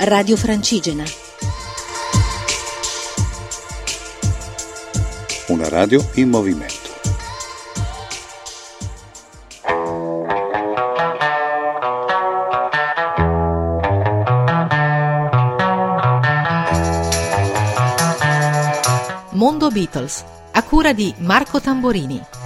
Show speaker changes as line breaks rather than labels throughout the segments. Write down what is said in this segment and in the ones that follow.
Radio Francigena.
Una radio in movimento.
Mondo Beatles, a cura di Marco Tamborini.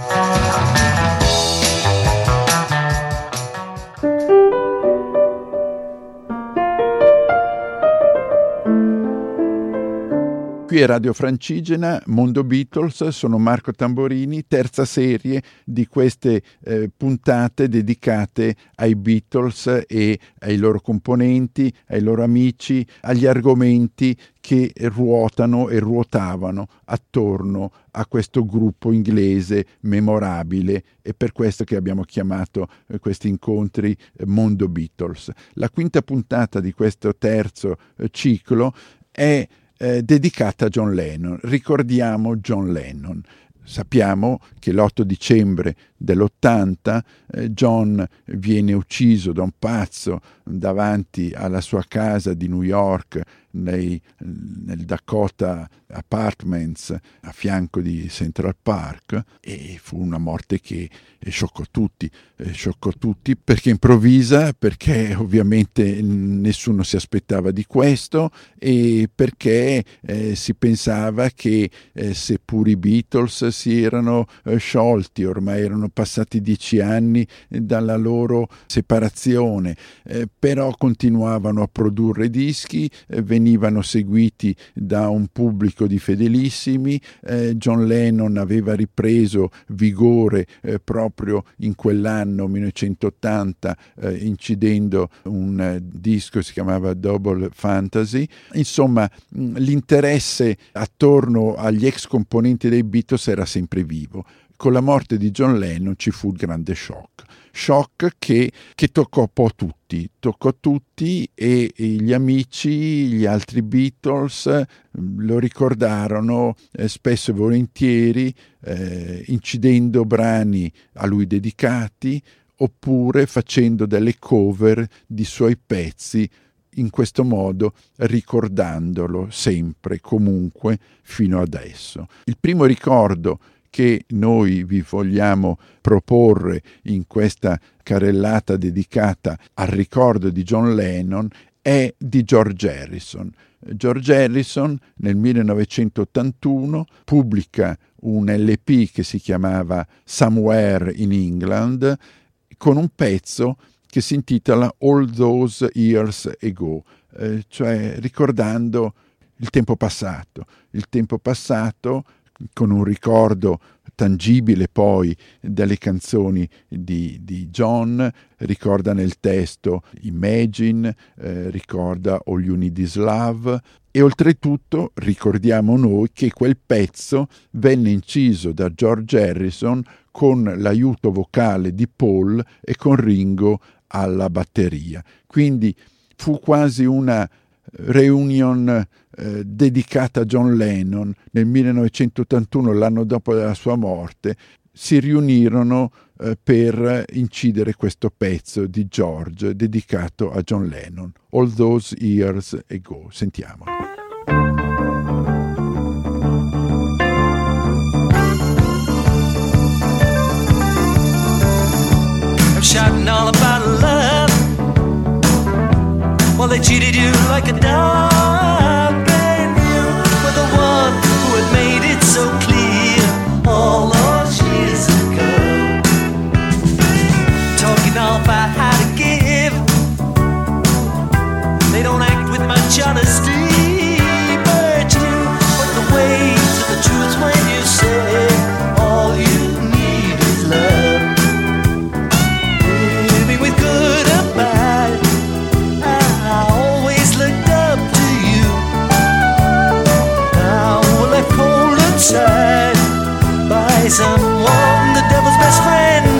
Qui è Radio Francigena, Mondo Beatles, sono Marco Tamborini, terza serie di queste eh, puntate dedicate ai Beatles e ai loro componenti, ai loro amici, agli argomenti che ruotano e ruotavano attorno a questo gruppo inglese memorabile e per questo che abbiamo chiamato eh, questi incontri eh, Mondo Beatles. La quinta puntata di questo terzo eh, ciclo è eh, dedicata a John Lennon. Ricordiamo John Lennon. Sappiamo che l'8 dicembre dell'80 eh, John viene ucciso da un pazzo davanti alla sua casa di New York nei, nel Dakota Apartments a fianco di Central Park e fu una morte che scioccò tutti, scioccò tutti perché improvvisa, perché ovviamente nessuno si aspettava di questo e perché eh, si pensava che eh, seppur i Beatles si erano eh, sciolti, ormai erano passati dieci anni dalla loro separazione, eh, però continuavano a produrre dischi, eh, venivano seguiti da un pubblico di fedelissimi, eh, John Lennon aveva ripreso vigore eh, proprio in quell'anno 1980 eh, incidendo un eh, disco che si chiamava Double Fantasy, insomma l'interesse attorno agli ex componenti dei Beatles era sempre vivo con la morte di John Lennon ci fu il grande shock. Shock che, che toccò un po' tutti, toccò tutti e, e, gli amici, gli altri Beatles lo ricordarono eh, spesso e volentieri eh, incidendo brani a lui dedicati oppure facendo delle cover di suoi pezzi in questo modo ricordandolo sempre, comunque, fino adesso. Il primo ricordo che noi vi vogliamo proporre in questa carrellata dedicata al ricordo di John Lennon è di George Harrison. George Harrison nel 1981 pubblica un LP che si chiamava Somewhere in England con un pezzo che si intitola All Those Years Ago, eh, cioè ricordando il tempo passato, il tempo passato con un ricordo tangibile poi delle canzoni di, di John, ricorda nel testo Imagine, eh, ricorda All You Need Is Love e oltretutto ricordiamo noi che quel pezzo venne inciso da George Harrison con l'aiuto vocale di Paul e con Ringo alla batteria. Quindi fu quasi una reunion eh, dedicata a John Lennon nel 1981, l'anno dopo la sua morte, si riunirono eh, per incidere questo pezzo di George dedicato a John Lennon, All Those Years Ago. Sentiamolo. shouting all about love. Well, they cheated you like a dog,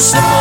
stop.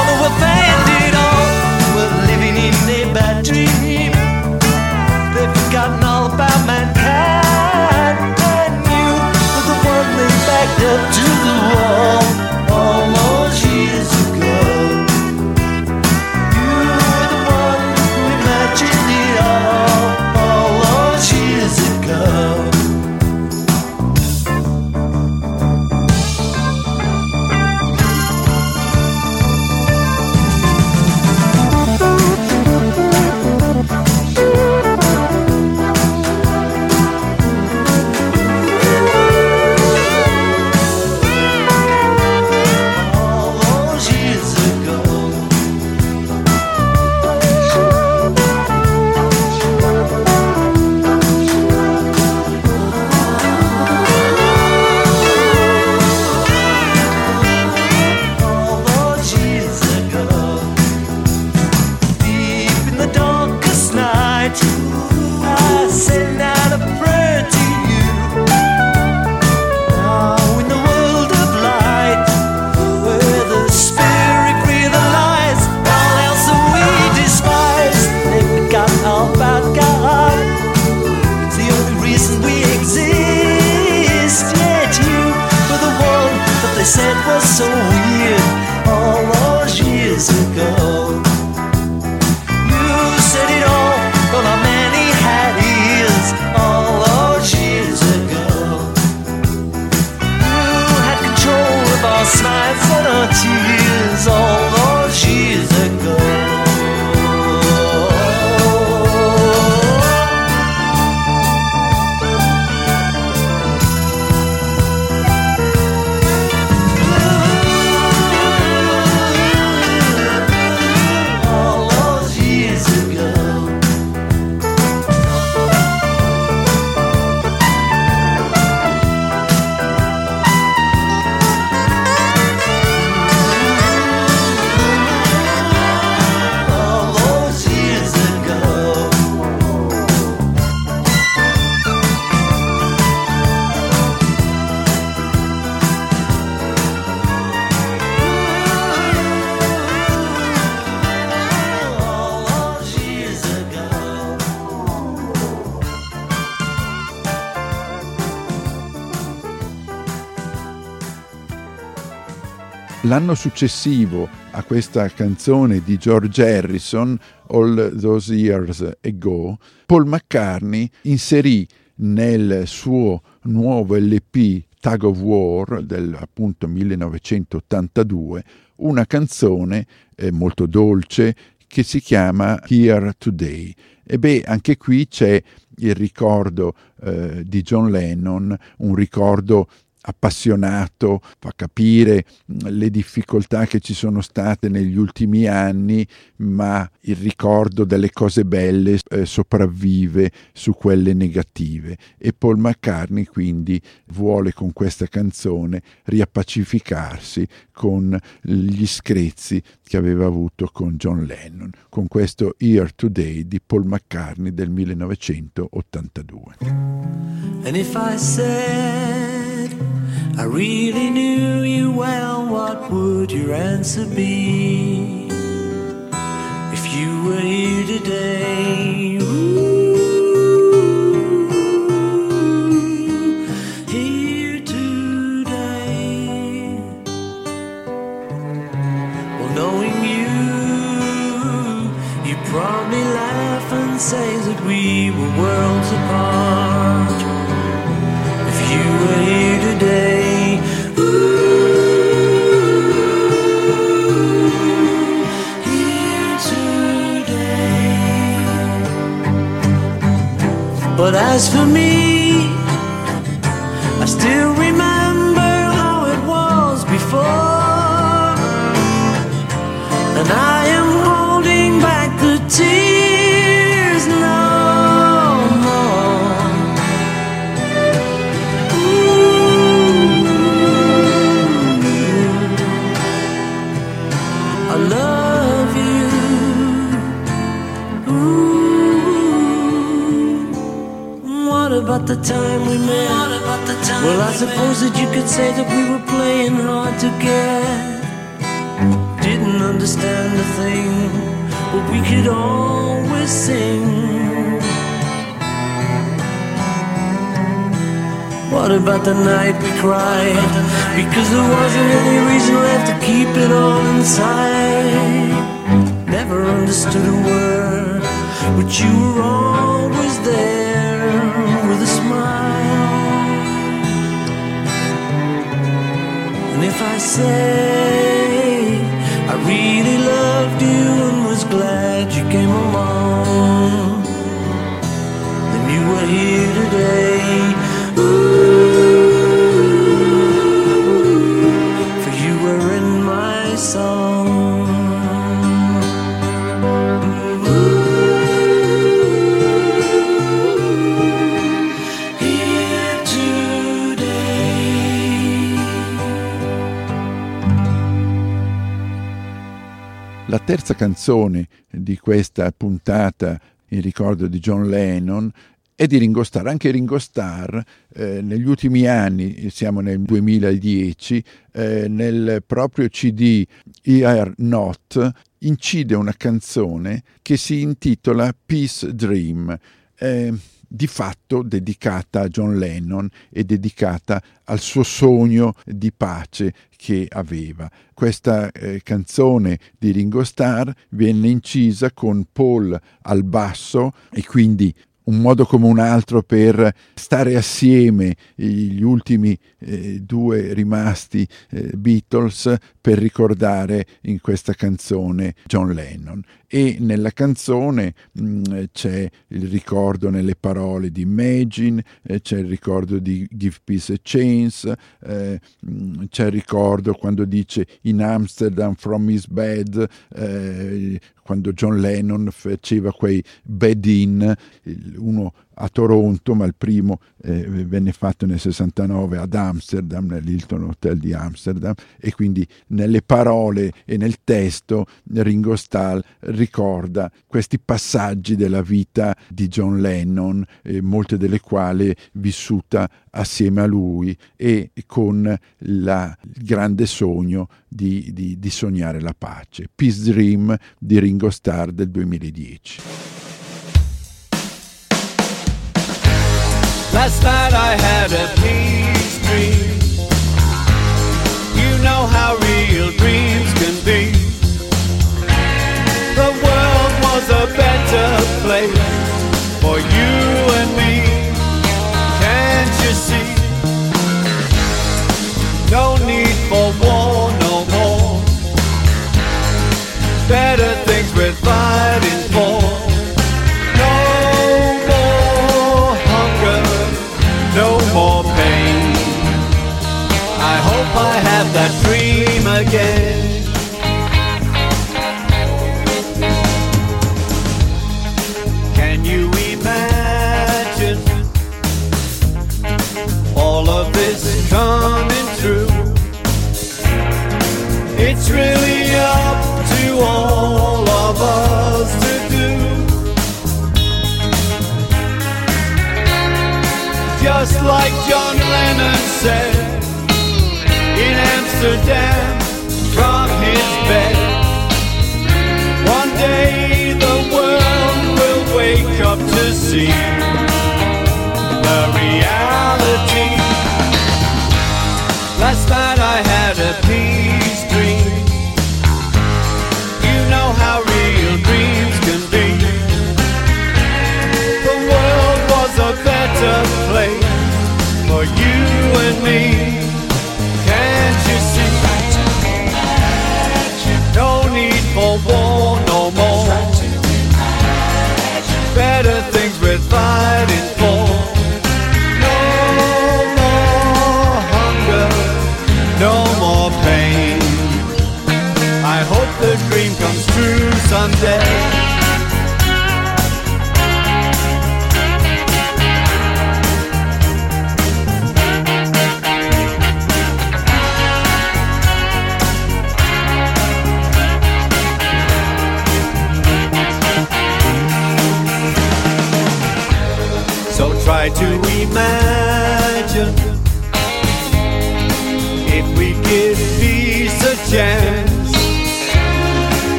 was so L'anno successivo a questa canzone di George Harrison, All Those Years Ago, Paul McCartney inserì nel suo nuovo LP Tag of War del appunto 1982 una canzone eh, molto dolce che si chiama Here Today. E beh, anche qui c'è il ricordo eh, di John Lennon, un ricordo appassionato, fa capire le difficoltà che ci sono state negli ultimi anni, ma il ricordo delle cose belle eh, sopravvive su quelle negative e Paul McCartney quindi vuole con questa canzone riappacificarsi con gli screzi che aveva avuto con John Lennon, con questo Here Today di Paul McCartney del 1982. I really knew you well, what would your answer be? If you were here today, What about the night we cried? Because there wasn't any reason left to keep it all inside. Never understood a word, but you were always there with a smile. And if I say I really loved you and was glad you came along, then you were here today. Ooh, terza canzone di questa puntata in ricordo di John Lennon è di Ringo Starr. Anche Ringo Starr eh, negli ultimi anni, siamo nel 2010, eh, nel proprio CD Here Not incide una canzone che si intitola Peace Dream. Eh, di fatto dedicata a John Lennon e dedicata al suo sogno di pace che aveva. Questa eh, canzone di Ringo Starr venne incisa con Paul al basso e quindi un modo come un altro per stare assieme gli ultimi eh, due rimasti eh, Beatles per ricordare in questa canzone John Lennon. E nella canzone mh, c'è il ricordo nelle parole di Imagine, eh, c'è il ricordo di Give Peace a Chance, eh, mh, c'è il ricordo quando dice in Amsterdam from his bed, eh, quando John Lennon faceva quei bed-in, uno a Toronto, ma il primo eh, venne fatto nel 69 ad Amsterdam, nell'Hilton Hotel di Amsterdam, e quindi nelle parole e nel testo Ringo Starr ricorda questi passaggi della vita di John Lennon, eh, molte delle quali vissuta assieme a lui e con la, il grande sogno di, di, di sognare la pace. Peace Dream di Ringo Starr del 2010.
Last night I had a peace dream. You know how real dreams can be. The world was a better place for you Lennon in Amsterdam from his bed. One day the world will wake up to see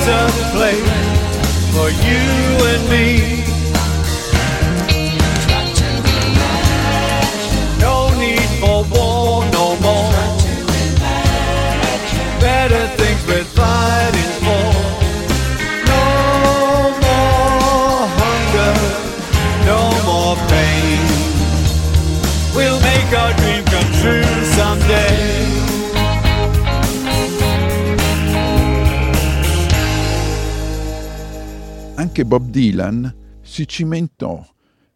better place for you and me.
Anche Bob Dylan si cimentò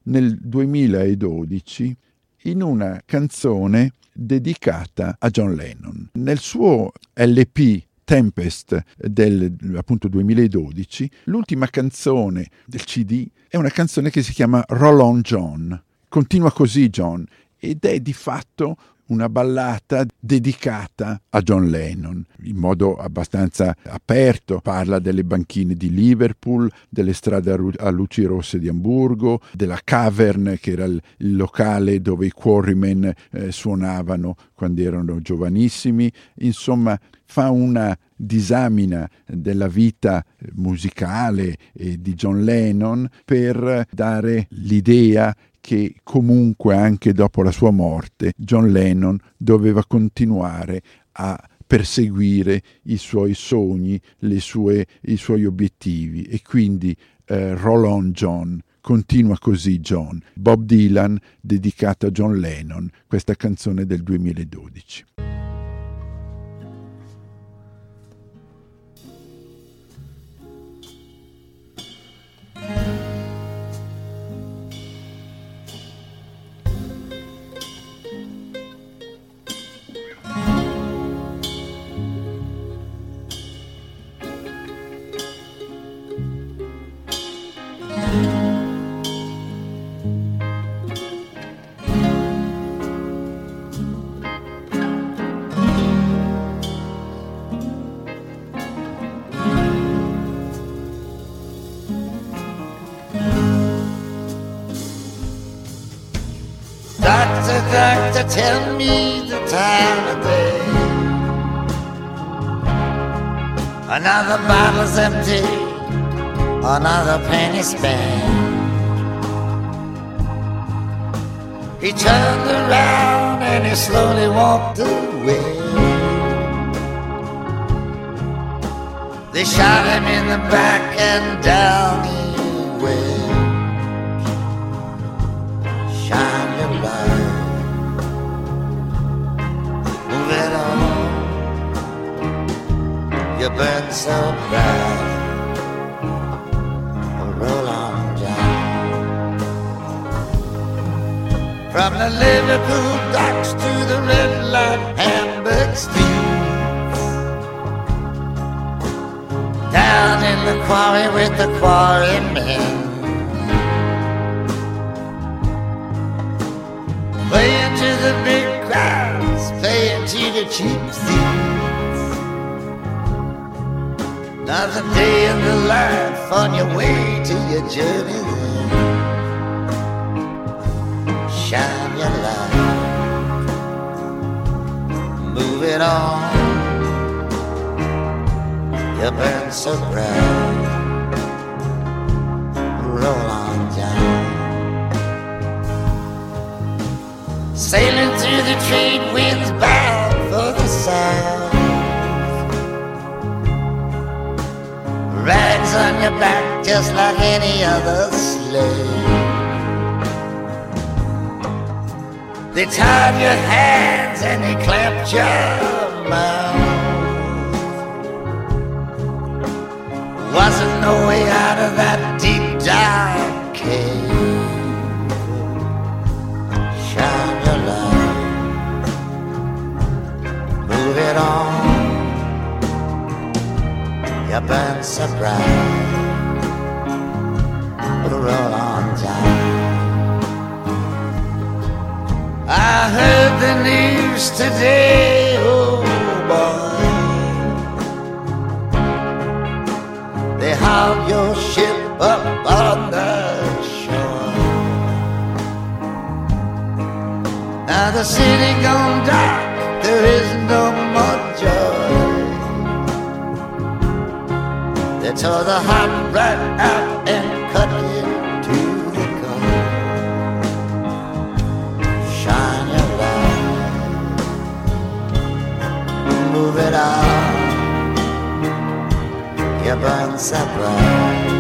nel 2012 in una canzone dedicata a John Lennon. Nel suo LP Tempest del appunto 2012, l'ultima canzone del CD è una canzone che si chiama Roll on John. Continua così John ed è di fatto una ballata dedicata a John Lennon in modo abbastanza aperto. Parla delle banchine di Liverpool, delle strade a, luci rosse di Amburgo, della Cavern che era il, locale dove i Quarrymen eh, suonavano quando erano giovanissimi. Insomma, fa una disamina della vita musicale di John Lennon per dare l'idea che comunque anche dopo la sua morte John Lennon doveva continuare a perseguire i suoi sogni, sue, i suoi obiettivi e quindi eh, Roll on John, continua così John, Bob Dylan dedicata a John Lennon, questa canzone del 2012.
Doctor, doctor, tell me the time of day. Another bottle's empty, another penny spent. He turned around and he slowly walked away. They shot him in the back and down he went. Burn so bright, roll on down. From the Liverpool docks to the red light Hamburg streets. Down in the quarry with the quarrymen. Playing to the big crowds, playing to the cheap seats. Another day in the life on your way to your journey. Shine your light, move it on. You burn so bright, roll on down. Sailing through the trade winds bound for the south. Rags on your back just like any other slave. They tied your hands and they clamped your mouth. Wasn't no way out of that deep dark cave. You burn so bright, roll on down. I heard the news today, oh boy. They hauled your ship up on the shore. Now the city gone dark, there is no more Tore the hot right out and cut it to the core. Shine your light, move it on. You burn so bright,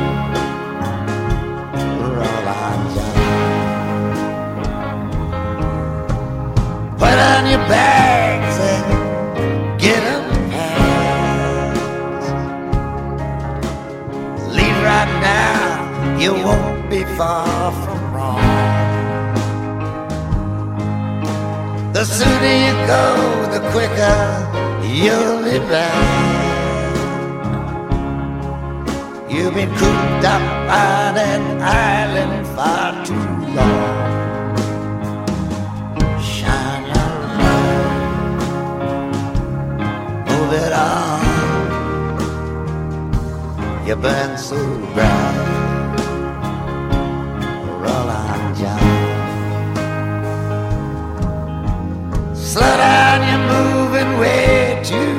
roll on down. Put on your bags you won't be far from wrong. The sooner you go, the quicker you'll be back. You've been cooped up on an island far too long. Shine your light, move it on. You burn so bright, Slow down, you're moving way too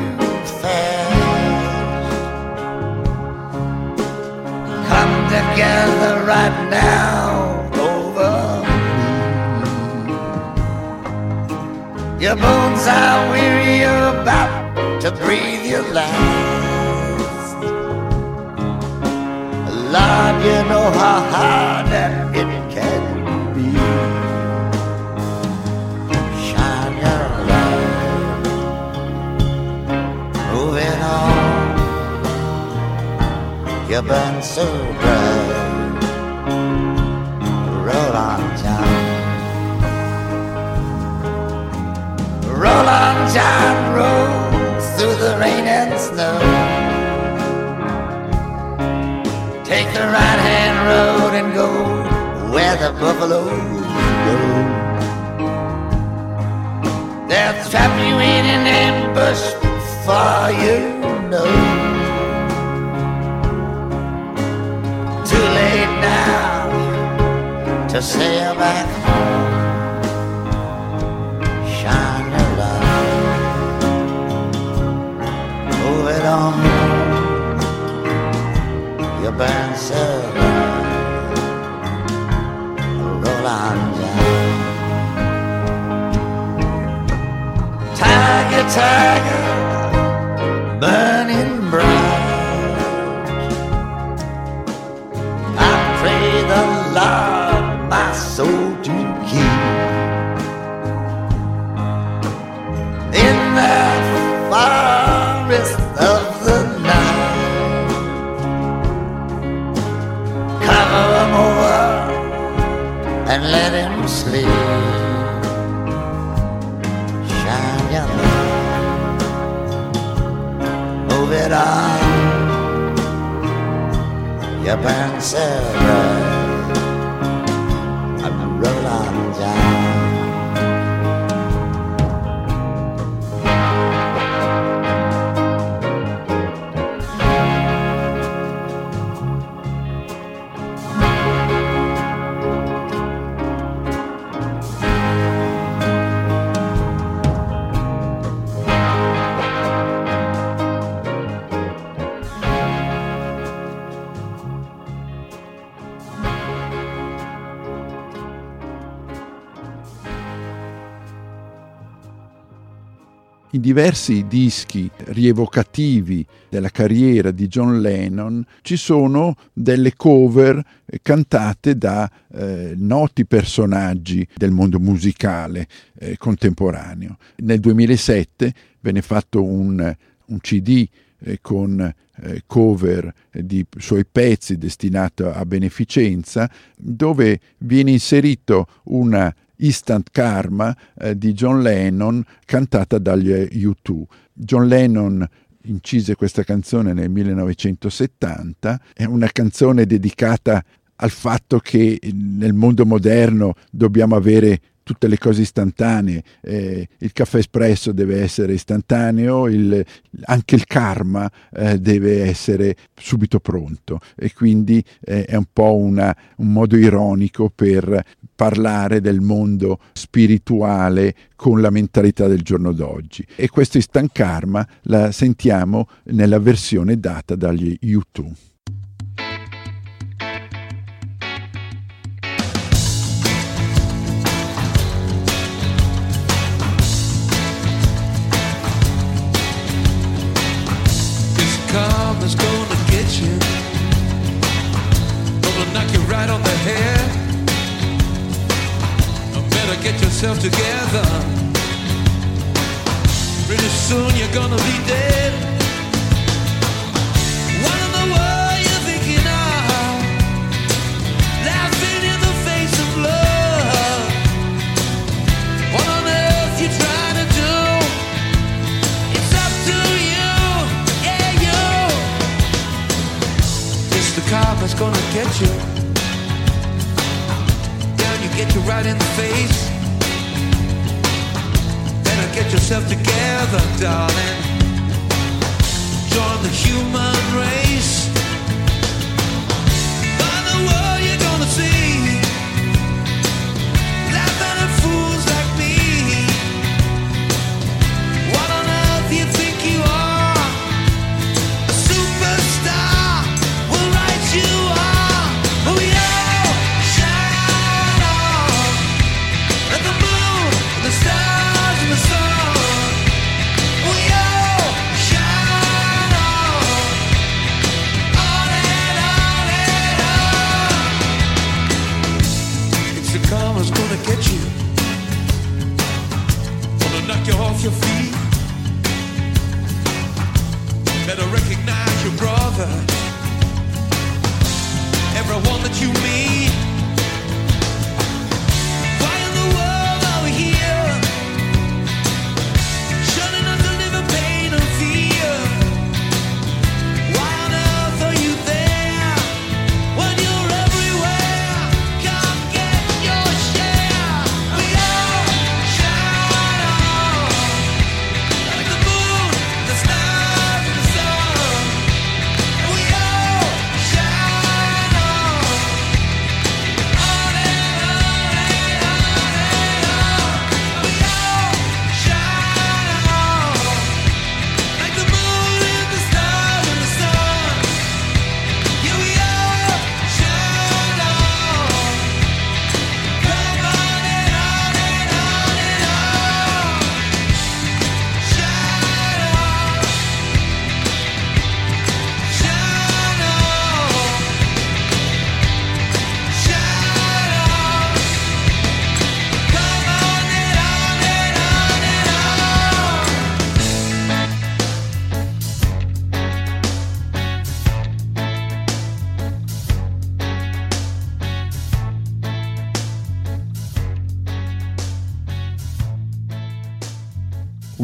fast. Come together right now over me. Your bones are weary, you're about to breathe your last. Lord, you know how hard that You burn so bright, roll on John. Roll on John roll through the rain and snow. Take the right hand road and go where the buffaloes go. They'll trap you in an ambush before you to sail back home. Shine your light, move it on. your band's so long, roll on down. Tiger, tiger. And let him sleep. Shine your light, move it on. You burn so bright,
diversi dischi rievocativi della carriera di John Lennon ci sono delle cover cantate da eh, noti personaggi del mondo musicale eh, contemporaneo. Nel 2007 venne fatto un, un CD eh, con eh, cover di suoi pezzi destinato a beneficenza, dove viene inserito una Instant Karma eh, di John Lennon cantata dagli U2. John Lennon incise questa canzone nel 1970, è una canzone dedicata al fatto che nel mondo moderno dobbiamo avere tutte le cose istantanee, eh, il caffè espresso deve essere istantaneo, il, anche il karma eh, deve essere subito pronto e quindi eh, è un po' una, un modo ironico per parlare del mondo spirituale con la mentalità del giorno d'oggi. E questo instant karma la sentiamo nella versione data dagli U2.
Karma's gonna get you. Gonna knock you right on the head. Better get yourself together. Pretty soon you're gonna be dead. Darling.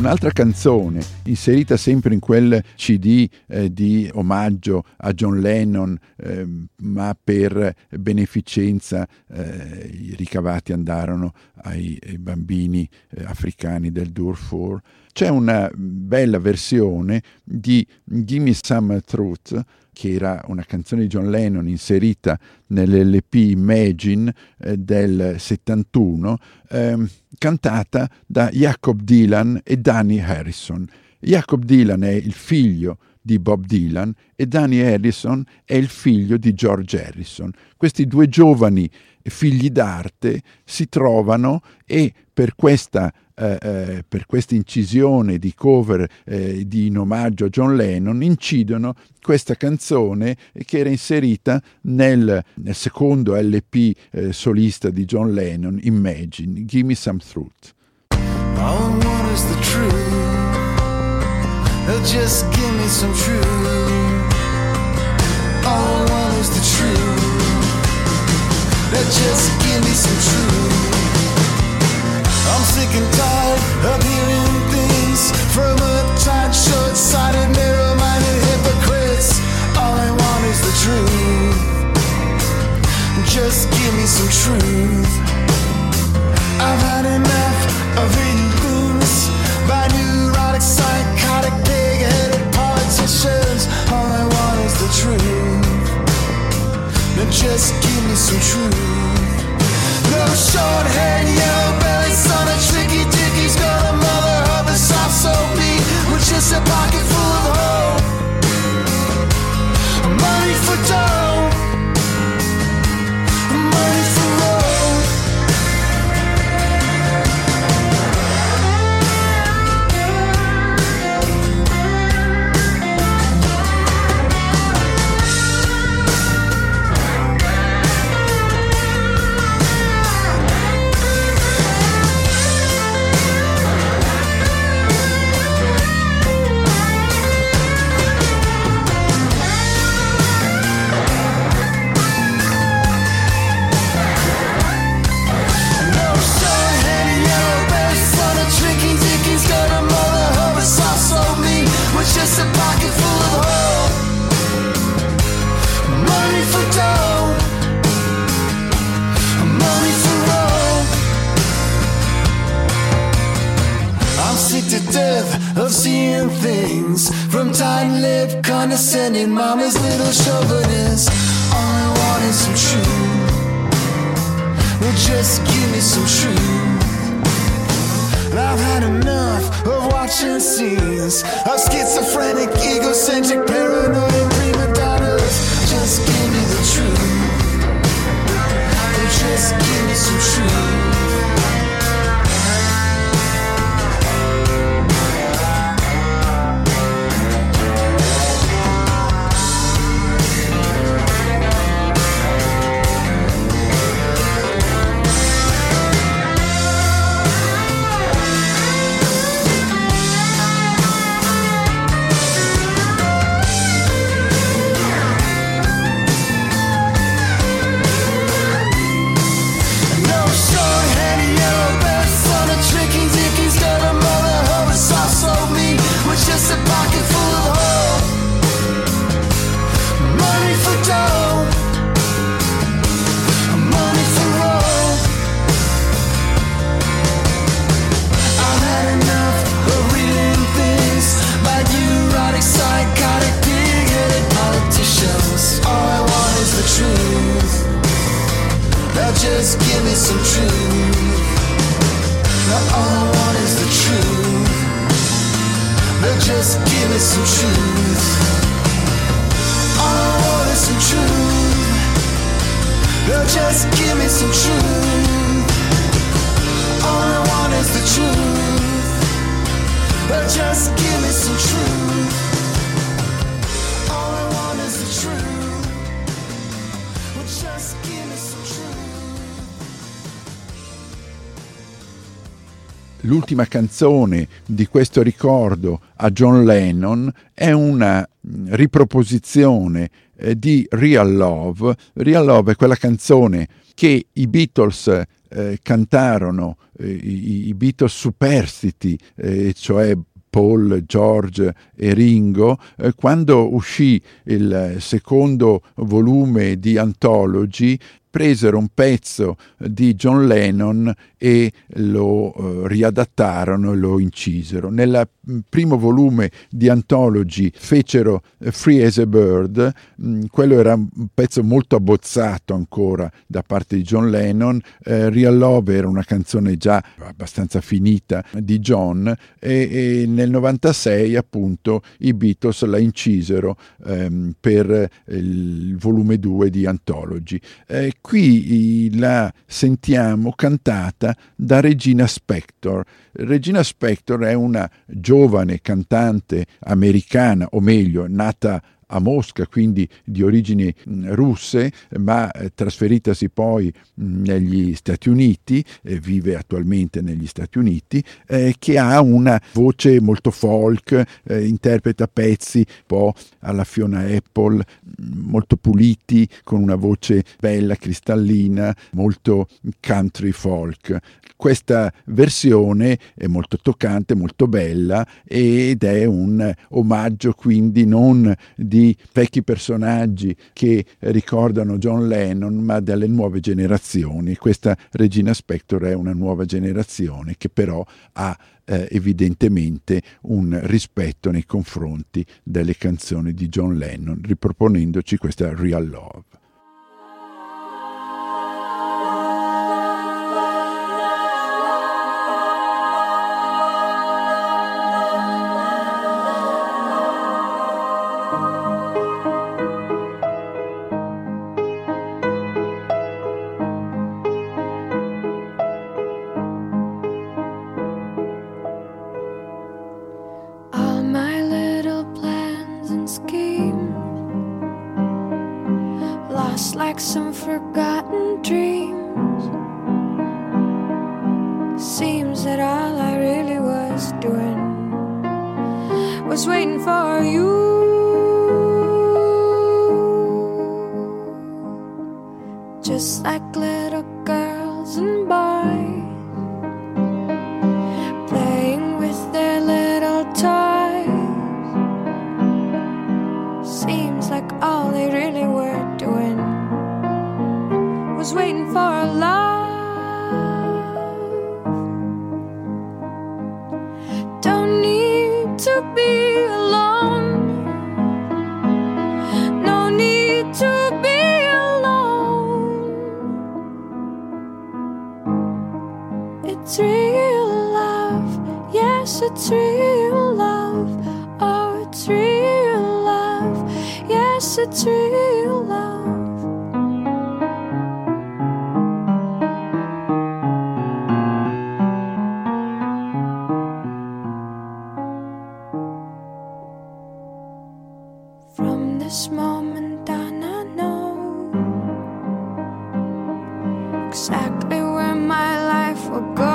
Un'altra canzone inserita sempre in quel CD eh, di omaggio a John Lennon, eh, ma per beneficenza eh, i ricavati andarono ai, ai bambini eh, africani del Darfur. C'è una bella versione di Gimme Some Truth che era una canzone di John Lennon inserita nell'LP Imagine eh, del 71, ehm, cantata da Jacob Dylan e Danny Harrison. Jacob Dylan è il figlio di Bob Dylan e Danny Harrison è il figlio di George Harrison. Questi due giovani figli d'arte si trovano e per questa eh, eh, per questa incisione di cover eh, di in omaggio a John Lennon incidono questa canzone che era inserita nel, nel secondo LP eh, solista di John Lennon, Imagine, Gimme Some Truth.
All is the truth. Oh, just give me some truth. All I want is the truth. Oh, just give me some truth. I'm sick and tired of hearing things from uptight, short-sighted, narrow-minded hypocrites. All I want is the truth. Just give me some truth. I've had enough of books by neurotic, psychotic, just give me some truth. No short-haired, yellow-bellied son of tricky dicky's got a mother of a soft soap beat with just a pocket full of hope. Money for dough,
l'ultima canzone di questo ricordo a John Lennon è una mh, riproposizione eh, di Real Love. Real Love è quella canzone che i Beatles eh, cantarono, eh, i, Beatles superstiti, eh, cioè Paul, George e Ringo, eh, quando uscì il secondo volume di Anthology, presero un pezzo di John Lennon e lo eh, riadattarono e lo incisero. Nel primo volume di Anthology fecero eh, Free as a Bird, mh, quello era un pezzo molto abbozzato ancora da parte di John Lennon, eh, Real Love era una canzone già abbastanza finita di John e, e nel 96 appunto i Beatles la incisero ehm, per il volume 2 di Anthology. Eh, qui la sentiamo cantata da Regina Spector. Regina Spector è una giovane cantante americana, o meglio, nata a Mosca, quindi di origini mh, russe, ma eh, trasferitasi poi mh, negli Stati Uniti, eh, vive attualmente negli Stati Uniti, eh, che ha una voce molto folk, interpreta pezzi un po' alla Fiona Apple, mh, molto puliti, con una voce bella, cristallina, molto country folk. Questa versione è molto toccante, molto bella ed è un omaggio quindi non di vecchi personaggi che ricordano John Lennon, ma delle nuove generazioni. Questa Regina Spector è una nuova generazione che però ha eh, evidentemente un rispetto nei confronti delle canzoni di John Lennon, riproponendoci questa Real Love.
Was waiting for you. Exactly where my life will go.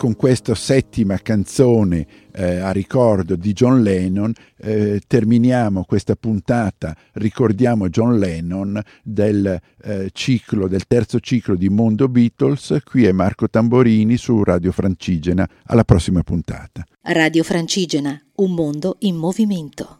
Con questa settima canzone eh, a ricordo di John Lennon eh, terminiamo questa puntata, ricordiamo John Lennon del eh, ciclo, del terzo ciclo di Mondo Beatles. Qui è Marco Tamborini su Radio Francigena. Alla prossima puntata.
Radio Francigena, un mondo in movimento.